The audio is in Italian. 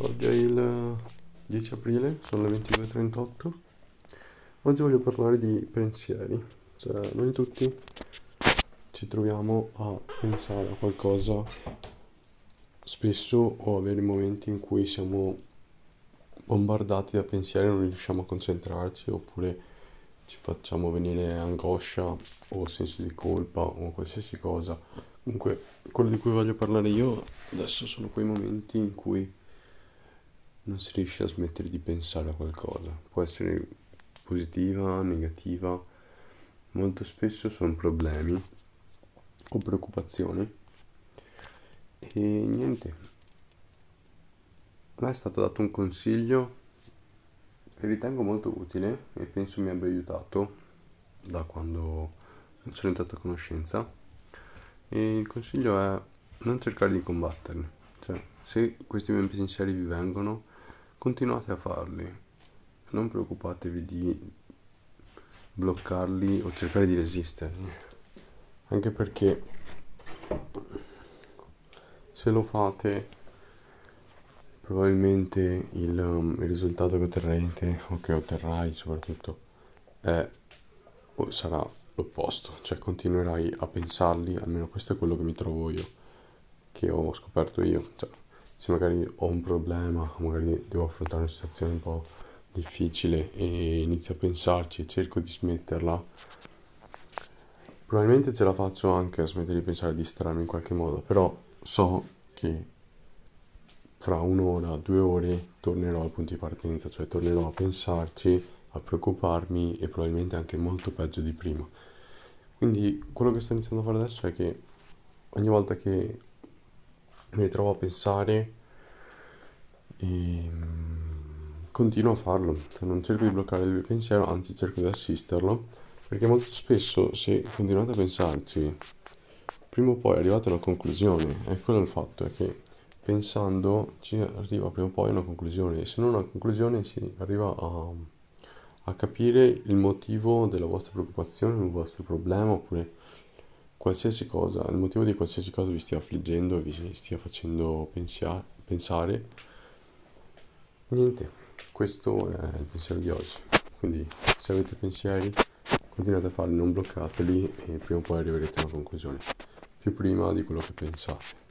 Oggi è il 10 aprile, sono le 22.38. Oggi voglio parlare di pensieri. Cioè, noi tutti ci troviamo a pensare a qualcosa spesso o avere momenti in cui siamo bombardati da pensieri e non riusciamo a concentrarci oppure ci facciamo venire angoscia o senso di colpa o qualsiasi cosa. Comunque, quello di cui voglio parlare io adesso sono quei momenti in cui non si riesce a smettere di pensare a qualcosa. Può essere positiva, negativa, molto spesso sono problemi o preoccupazioni. E niente, a me è stato dato un consiglio che ritengo molto utile e penso mi abbia aiutato da quando sono entrato a conoscenza. E il consiglio è non cercare di combatterli, cioè se questi miei pensieri vi vengono, continuate a farli, non preoccupatevi di bloccarli o cercare di resisterli, anche perché se lo fate probabilmente il, um, il risultato che otterrete o che otterrai soprattutto è, o sarà l'opposto, cioè continuerai a pensarli, almeno questo è quello che mi trovo io, che ho scoperto io, cioè, se magari ho un problema, magari devo affrontare una situazione un po' difficile e inizio a pensarci e cerco di smetterla, probabilmente ce la faccio anche a smettere di pensare, a distrarmi in qualche modo, però so che fra un'ora, due ore tornerò al punto di partenza, cioè tornerò a pensarci, a preoccuparmi e probabilmente anche molto peggio di prima. Quindi quello che sto iniziando a fare adesso è che ogni volta che mi ritrovo a pensare e continuo a farlo, cioè non cerco di bloccare il mio pensiero, anzi cerco di assisterlo, perché molto spesso se continuate a pensarci, prima o poi arrivate a una conclusione, e quello è il fatto, è che pensando ci arriva prima o poi a una conclusione. E se non a una conclusione si arriva a, a capire il motivo della vostra preoccupazione, il vostro problema oppure qualsiasi cosa, il motivo di qualsiasi cosa vi stia affliggendo e vi stia facendo pensia- pensare. Niente, questo è il pensiero di oggi. Quindi se avete pensieri continuate a farli, non bloccateli e prima o poi arriverete a una conclusione. Più prima di quello che pensate.